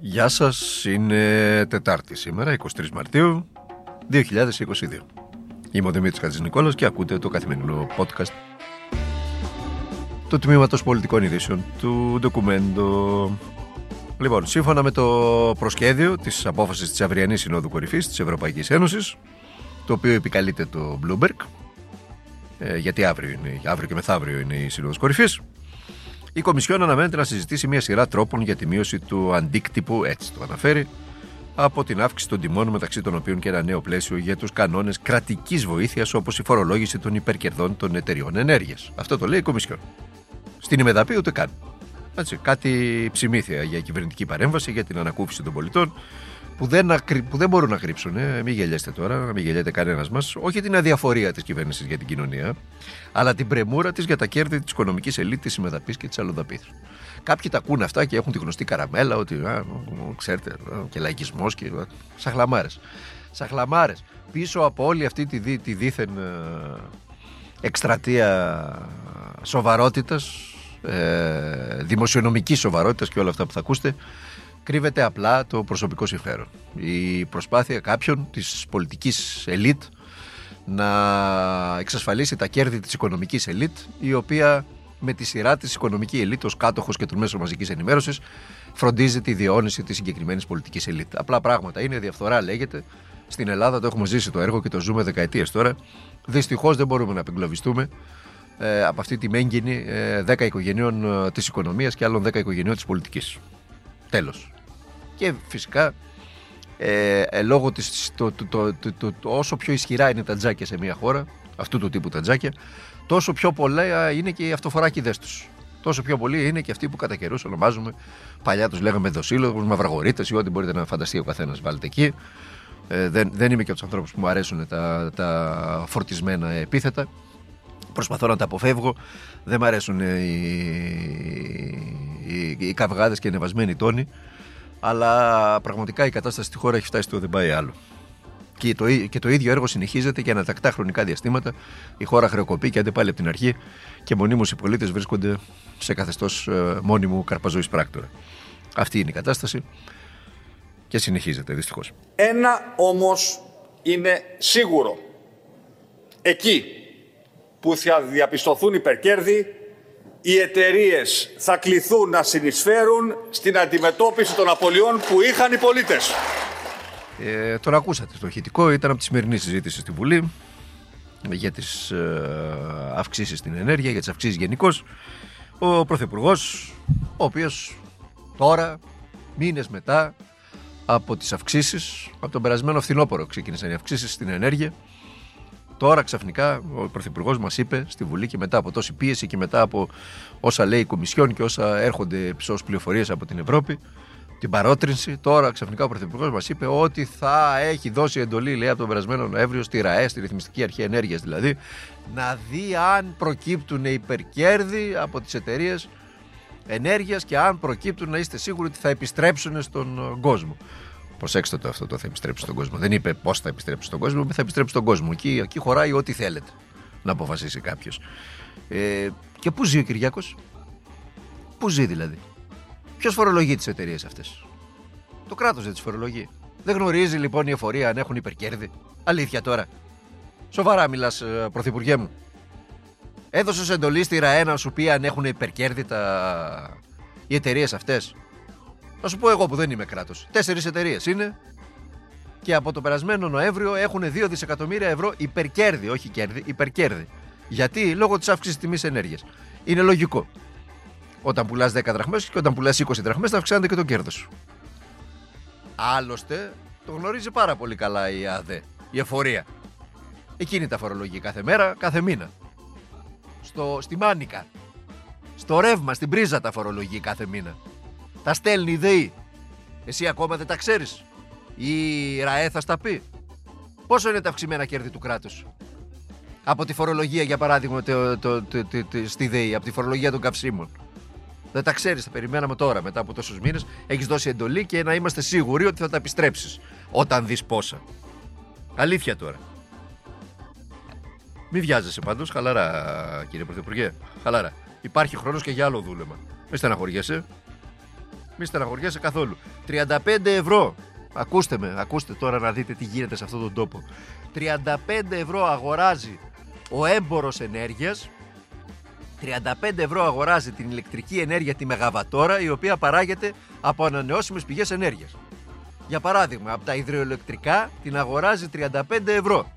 Γεια σας, είναι Τετάρτη σήμερα, 23 Μαρτίου 2022. Είμαι ο Δημήτρης Χατζηνικόλας και ακούτε το καθημερινό podcast του Τμήματος Πολιτικών Ειδήσεων του Ντοκουμέντο. Λοιπόν, σύμφωνα με το προσχέδιο της απόφασης της αυριανής Συνόδου Κορυφής της Ευρωπαϊκής Ένωσης, το οποίο επικαλείται το Bloomberg, ε, γιατί αύριο, είναι, αύριο και μεθαύριο είναι η Συνόδος Κορυφής, η Κομισιόν αναμένεται να συζητήσει μια σειρά τρόπων για τη μείωση του αντίκτυπου, έτσι το αναφέρει, από την αύξηση των τιμών, μεταξύ των οποίων και ένα νέο πλαίσιο για τους κανόνες κρατικής βοήθειας, όπως η φορολόγηση των υπερκερδών των εταιριών ενέργειας. Αυτό το λέει η Κομισιόν. Στην ημεδαπή ούτε καν. Έτσι, κάτι ψημήθεια για κυβερνητική παρέμβαση, για την ανακούφιση των πολιτών, που δεν, που δεν μπορούν να κρύψουν. Ε. Μην γελιέστε τώρα, να μην γελιέται κανένας μας. Όχι την αδιαφορία της κυβέρνησης για την κοινωνία, αλλά την πρεμούρα της για τα κέρδη της οικονομικής ελίτ, της συμμεταπή και της αλλοδαπής. Κάποιοι τα ακούν αυτά και έχουν τη γνωστή καραμέλα ότι, α, ξέρετε, και λαϊκισμός και. Σαχλαμάρες. Σαχλαμάρες. Πίσω από όλη αυτή τη, δί, τη δίθεν ε, εκστρατεία σοβαρότητας, ε, δημοσιονομικής σοβαρότητας και όλα αυτά που θα ακούσετε, κρύβεται απλά το προσωπικό συμφέρον. Η προσπάθεια κάποιων της πολιτικής ελίτ να εξασφαλίσει τα κέρδη της οικονομικής ελίτ η οποία με τη σειρά της οικονομική ελίτ ως κάτοχος και των μέσων μαζικής ενημέρωσης φροντίζει τη διαιώνιση της συγκεκριμένης πολιτικής ελίτ. Απλά πράγματα είναι, διαφθορά λέγεται. Στην Ελλάδα το έχουμε ζήσει το έργο και το ζούμε δεκαετίες τώρα. Δυστυχώς δεν μπορούμε να απεγκλωβιστούμε ε, από αυτή τη μέγενη ε, 10 οικογενειών ε, της οικονομίας και άλλων 10 οικογενειών της πολιτικής. Τέλος. Και φυσικά ε, ε, λόγω της, το, το, το, όσο πιο ισχυρά είναι τα τζάκια σε μια χώρα, αυτού του τύπου τα τζάκια, τόσο πιο πολλά είναι και οι αυτοφοράκιδες τους. Τόσο πιο πολλοί είναι και αυτοί που κατά καιρούς ονομάζουμε. Παλιά τους λέγαμε δοσύλλογους, μαυραγωρίτε ή ό,τι μπορείτε να φανταστεί ο καθένας. Βάλτε εκεί. Ε, δεν, δεν είμαι και από τους ανθρώπους που μου αρέσουν τα, τα φορτισμένα επίθετα. Προσπαθώ να τα αποφεύγω. Δεν μου αρέσουν οι, οι, οι, οι καυγάδες και οι ανεβασμένοι τόνοι. Αλλά πραγματικά η κατάσταση στη χώρα έχει φτάσει στο δεν πάει άλλο. Και το, και το ίδιο έργο συνεχίζεται και ανατακτά χρονικά διαστήματα. Η χώρα χρεοκοπεί και πάλι από την αρχή και μονίμως οι πολίτες βρίσκονται σε καθεστώς ε, μόνιμου καρπαζόη πράκτορα. Αυτή είναι η κατάσταση και συνεχίζεται δυστυχώς. Ένα όμως είναι σίγουρο. Εκεί που θα διαπιστωθούν υπερκέρδη οι εταιρείες θα κληθούν να συνεισφέρουν στην αντιμετώπιση των απολειών που είχαν οι πολίτες. Ε, τον ακούσατε. Το ηχητικό ήταν από τη σημερινή συζήτηση στη Βουλή για τις ε, αυξήσεις στην ενέργεια, για τις αυξήσεις γενικώ. Ο Πρωθυπουργός, ο οποίος τώρα, μήνες μετά από τις αυξήσεις, από τον περασμένο φθινόπωρο ξεκίνησαν οι αυξήσεις στην ενέργεια, Τώρα ξαφνικά ο Πρωθυπουργός μας είπε στη Βουλή και μετά από τόση πίεση και μετά από όσα λέει η Κομισιόν και όσα έρχονται ως πληροφορίες από την Ευρώπη, την παρότρινση. Τώρα ξαφνικά ο Πρωθυπουργός μας είπε ότι θα έχει δώσει εντολή, λέει, από τον περασμένο Νοέμβριο στη ΡΑΕ, στη Ρυθμιστική Αρχή Ενέργειας δηλαδή, να δει αν προκύπτουν υπερκέρδη από τις εταιρείες ενέργειας και αν προκύπτουν να είστε σίγουροι ότι θα επιστρέψουν στον κόσμο. Προσέξτε το αυτό το θα επιστρέψει στον κόσμο. Δεν είπε πώς θα επιστρέψει στον κόσμο, είπε θα επιστρέψει στον κόσμο. Εκεί, εκεί χωράει ό,τι θέλετε να αποφασίσει κάποιος. Ε, και πού ζει ο Κυριάκος, Πού ζει δηλαδή, Ποιος φορολογεί τις εταιρείες αυτές, Το κράτος δεν τις φορολογεί. Δεν γνωρίζει λοιπόν η εφορία αν έχουν υπερκέρδη. Αλήθεια τώρα. Σοβαρά μιλάς, ε, Πρωθυπουργέ μου. Έδωσες εντολή στη ΡΑΕ να σου πει αν έχουν υπερκέρδη τα... οι εταιρείες αυτές. Να σου πω εγώ που δεν είμαι κράτος. Τέσσερις εταιρείες είναι και από το περασμένο Νοέμβριο έχουν 2 δισεκατομμύρια ευρώ υπερκέρδη, όχι κέρδη, υπερκέρδη. Γιατί; Λόγω της αύξησης τιμής ενέργειας. Είναι λογικό. Όταν πουλάς 10 δραχμές και όταν πουλάς 20 δραχμές θα αυξάνεται και το κέρδος σου. Άλλωστε, το γνωρίζει πάρα πολύ καλά η ΑΔΕ, η εφορία. Εκείνη τα φορολογεί κάθε μέρα, κάθε μήνα. Στο, στη Μάνικα. Στο ρεύμα, στην πρίζα τα φορολογεί κάθε μήνα. Τα στέλνει η ΔΕΗ. Εσύ ακόμα δεν τα ξέρεις. Η ΡΑΕ θα στα πει. Πόσο είναι τα αυξημένα κέρδη του κράτους; Από τη φορολογία, για παράδειγμα, το, το, το, στη ΔΕΗ, από τη φορολογία των καυσίμων. Δεν τα ξέρεις, τα περιμέναμε τώρα μετά από τόσους μήνες. Έχεις δώσει εντολή και να είμαστε σίγουροι ότι θα τα επιστρέψεις όταν δεις πόσα. Αλήθεια τώρα. Μην βιάζεσαι πάντως, χαλαρά κύριε Πρωθυπουργέ. Χαλαρά. Υπάρχει χρόνος και για άλλο δούλεμα. Μην στεναχωριέσαι. Μη στεναχωριέσαι καθόλου. 35 ευρώ. Ακούστε με, ακούστε τώρα να δείτε τι γίνεται σε αυτόν τον τόπο. 35 ευρώ αγοράζει ο έμπορος ενέργειας 35 ευρώ αγοράζει την ηλεκτρική ενέργεια τη Μεγαβατόρα η οποία παράγεται από ανανεώσιμες πηγές ενέργειας. Για παράδειγμα, από τα υδροελεκτρικά την αγοράζει 35 ευρώ.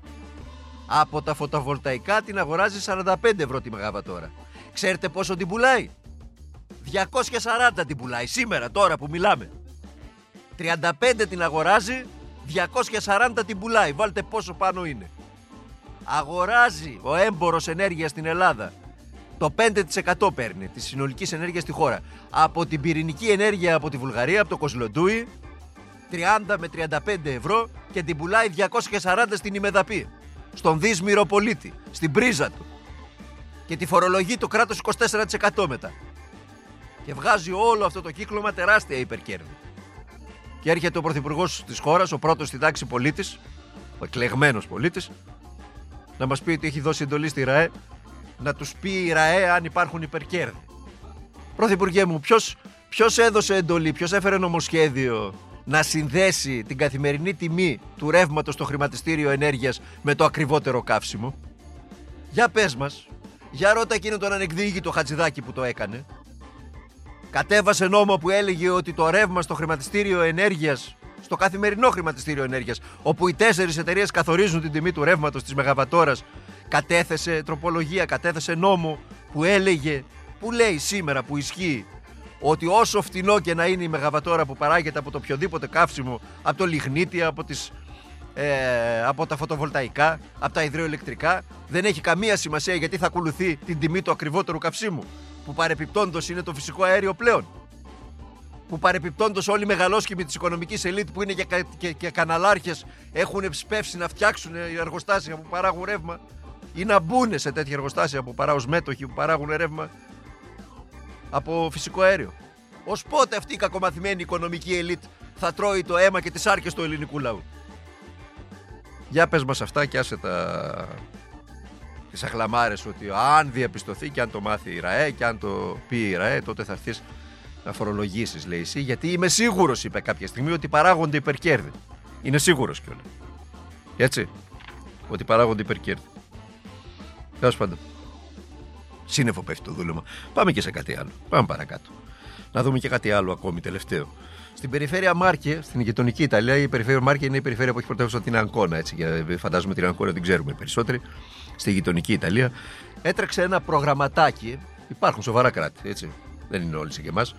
Από τα φωτοβολταϊκά την αγοράζει 45 ευρώ τη Μεγαβατόρα. Ξέρετε πόσο την πουλάει; 240 την πουλάει σήμερα τώρα που μιλάμε. 35 την αγοράζει, 240 την πουλάει. Βάλτε πόσο πάνω είναι. Αγοράζει ο έμπορος ενέργειας στην Ελλάδα το 5% παίρνει της συνολικής ενέργειας στη χώρα. Από την πυρηνική ενέργεια από τη Βουλγαρία, από το Κοσλοντούι, 30 με 35 ευρώ και την πουλάει 240 στην Ημεδαπή. Στον δύσμηρο πολίτη, στην πρίζα του. Και τη φορολογεί το κράτος 24% μετά. Και βγάζει όλο αυτό το κύκλωμα τεράστια υπερκέρδη. Και έρχεται ο πρωθυπουργός της χώρας, ο πρώτος στη τάξη πολίτης, ο εκλεγμένος πολίτης, να μας πει ότι έχει δώσει εντολή στη ΡΑΕ να τους πει η ΡΑΕ αν υπάρχουν υπερκέρδη. Πρωθυπουργέ μου, ποιος έδωσε εντολή, ποιος έφερε νομοσχέδιο να συνδέσει την καθημερινή τιμή του ρεύματος στο χρηματιστήριο ενέργειας με το ακριβότερο καύσιμο; Για πες μας, για ρώτα εκείνο τον ανεκδίκητο χατζηδάκι που το έκανε. Κατέβασε νόμο που έλεγε ότι το ρεύμα στο χρηματιστήριο ενέργειας, στο καθημερινό χρηματιστήριο ενέργειας, όπου οι τέσσερις εταιρείες καθορίζουν την τιμή του ρεύματος της Μεγαβατόρας, κατέθεσε τροπολογία, κατέθεσε νόμο που έλεγε, που λέει σήμερα που ισχύει ότι όσο φτηνό και να είναι η μεγαβατόρα που παράγεται από το οποιοδήποτε καύσιμο, από το λιγνίτι, από, τις, ε, από τα φωτοβολταϊκά, από τα υδροελεκτρικά, δεν έχει καμία σημασία γιατί θα ακολουθεί την τιμή του ακριβότερου καυσίμου, που παρεπιπτόντος είναι το φυσικό αέριο πλέον. Που παρεπιπτόντως όλοι οι μεγαλόσχημοι της οικονομικής ελίτ που είναι και, και, και καναλάρχες έχουν σπεύσει να φτιάξουν εργοστάσια που παράγουν ρεύμα ή να μπουν σε τέτοια εργοστάσια που παράγουν μέτοχοι που παράγουν ρεύμα από φυσικό αέριο. Ω πότε αυτή η κακομαθημένη οικονομική ελίτ θα τρώει το αίμα και τις άρκες του ελληνικού λαού; Για πες μας αυτά και άσε τα... τις αχλαμάρες ότι αν διαπιστωθεί και αν το μάθει η ΡΑΕ και αν το πει η ΡΑΕ τότε θα έρθεις να φορολογήσεις λέει εσύ γιατί είμαι σίγουρος είπε κάποια στιγμή ότι παράγονται υπερκέρδη. Είναι σίγουρος κιόλας. Έτσι. Ότι παράγονται υπερκέρδη. Τέλος πάντων. Σύννεφο πέφτει το δούλεμα. Πάμε και σε κάτι άλλο. Πάμε παρακάτω. Να δούμε και κάτι άλλο ακόμη τελευταίο. Στην περιφέρεια Μάρκε, στην γειτονική Ιταλία, η περιφέρεια Μάρκε είναι η περιφέρεια που έχει πρωτεύουσα την Αγκώνα. Έτσι, για, φαντάζομαι την Αγκώνα την ξέρουμε περισσότεροι. Στη γειτονική Ιταλία έτρεξε ένα προγραμματάκι. Υπάρχουν σοβαρά κράτη, έτσι. Δεν είναι όλοι σε και εμάς.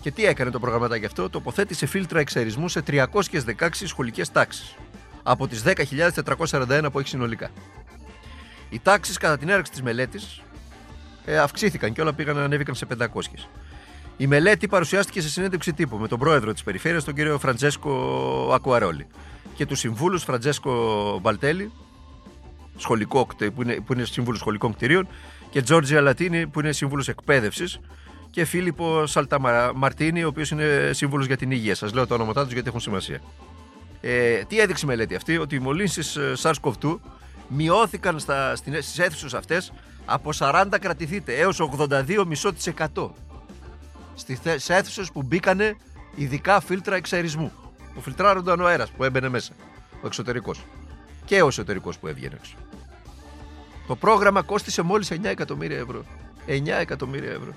Και τι έκανε το προγραμματάκι αυτό, τοποθέτησε φίλτρα εξαερισμού σε 316 σχολικές τάξεις. Από τις 10.441 που έχει συνολικά. Οι τάξεις κατά την έναρξη της μελέτης ε, αυξήθηκαν και όλα πήγαν να ανέβηκαν σε 500. Η μελέτη παρουσιάστηκε σε συνέντευξη τύπου με τον πρόεδρο της περιφέρειας, τον κύριο Φραντζέσκο Ακουαρόλη, και τους συμβούλους Φραντζέσκο Μπαλτέλη, σχολικό, που είναι, που είναι σύμβουλος σχολικών κτηρίων, και Τζόρτζια Λατίνη, που είναι σύμβουλος εκπαίδευσης, και Φίλιππο Σαλταμαρτίνη, ο οποίος είναι σύμβουλος για την υγεία. Σας λέω τα ονόματά τους γιατί έχουν σημασία. Ε, τι έδειξε η μελέτη αυτή, ότι οι μολύνσεις ε, SARS-CoV-2 μειώθηκαν στα, στις αίθουσες αυτές από 40 κρατηθείτε έως 82,5% στις αίθουσες που μπήκανε ειδικά φίλτρα εξαιρισμού. Που φιλτράρονταν ο αέρας που έμπαινε μέσα. Ο εξωτερικός. Και ο εσωτερικός που έβγαινε έξω. Το πρόγραμμα κόστησε μόλις 9 εκατομμύρια ευρώ. 9 εκατομμύρια ευρώ.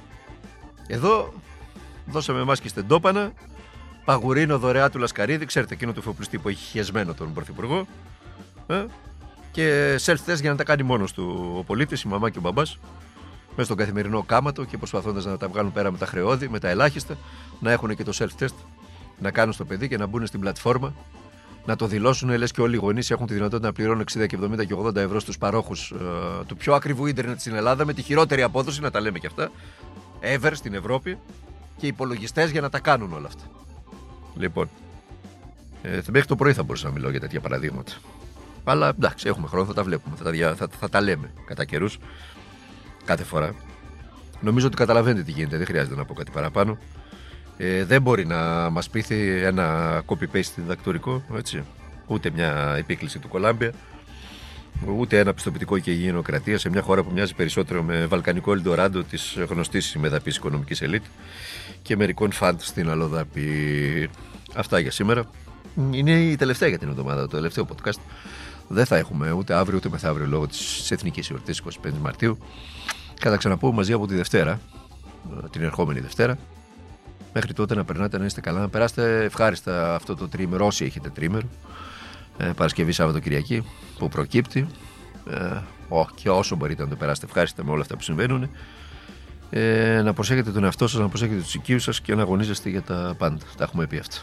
Εδώ δώσαμε εμάς και στεντόπανα. Παγουρίνο δωρεά του Λασκαρίδη, ξέρετε εκείνο του φοπλιστή που έχει χιεσμένο τον Πρωθυπουργό. Ε; και self-test για να τα κάνει μόνος του ο πολίτης, η μαμά και ο μπαμπάς, μέσα στον καθημερινό κάματο και προσπαθώντας να τα βγάλουν πέρα με τα χρεώδη, με τα ελάχιστα, να έχουν και το self-test, να κάνουν στο παιδί και να μπουν στην πλατφόρμα, να το δηλώσουν. Λες και όλοι οι γονείς έχουν τη δυνατότητα να πληρώνουν 60 και 70 και 80 ευρώ στους παρόχους ε, του πιο ακριβού ίντερνετ στην Ελλάδα με τη χειρότερη απόδοση, να τα λέμε και αυτά, ever στην Ευρώπη και υπολογιστές για να τα κάνουν όλα αυτά. Λοιπόν, ε, μέχρι το πρωί θα μπορούσα να μιλώ για τέτοια παραδείγματα. Αλλά εντάξει, έχουμε χρόνο, θα τα βλέπουμε, θα τα, δια, θα, θα τα λέμε κατά καιρούς. Κάθε φορά. Νομίζω ότι καταλαβαίνετε τι γίνεται, δεν χρειάζεται να πω κάτι παραπάνω. Ε, δεν μπορεί να μας πείθει ένα copy-paste διδακτορικό, έτσι. Ούτε μια επίκληση του Κολάμπια. ούτε ένα πιστοποιητικό και υγιεινοκρατία σε μια χώρα που μοιάζει περισσότερο με βαλκανικό Ελντοράντο της γνωστής μεδαπή οικονομικής ελίτ και μερικών φαντ στην Αλοδαπή. Αυτά για σήμερα. Είναι η τελευταία για την εβδομάδα, το τελευταίο podcast. Δεν θα έχουμε ούτε αύριο ούτε μεθαύριο λόγω της εθνικής εορτής 25 Μαρτίου. Κατά ξαναπούμε μαζί από τη Δευτέρα, την ερχόμενη Δευτέρα. Μέχρι τότε να περνάτε να είστε καλά, να περάσετε ευχάριστα αυτό το τρίμερο, όσοι έχετε τρίμερο. Ε, Παρασκευή, Σάββατο, Κυριακή που προκύπτει. Ε, και όσο μπορείτε να το περάσετε ευχάριστα με όλα αυτά που συμβαίνουν. Ε, να προσέχετε τον εαυτό σας, να προσέχετε τους οικείους σας και να αγωνίζεστε για τα πάντα. Τα έχουμε πει αυτά.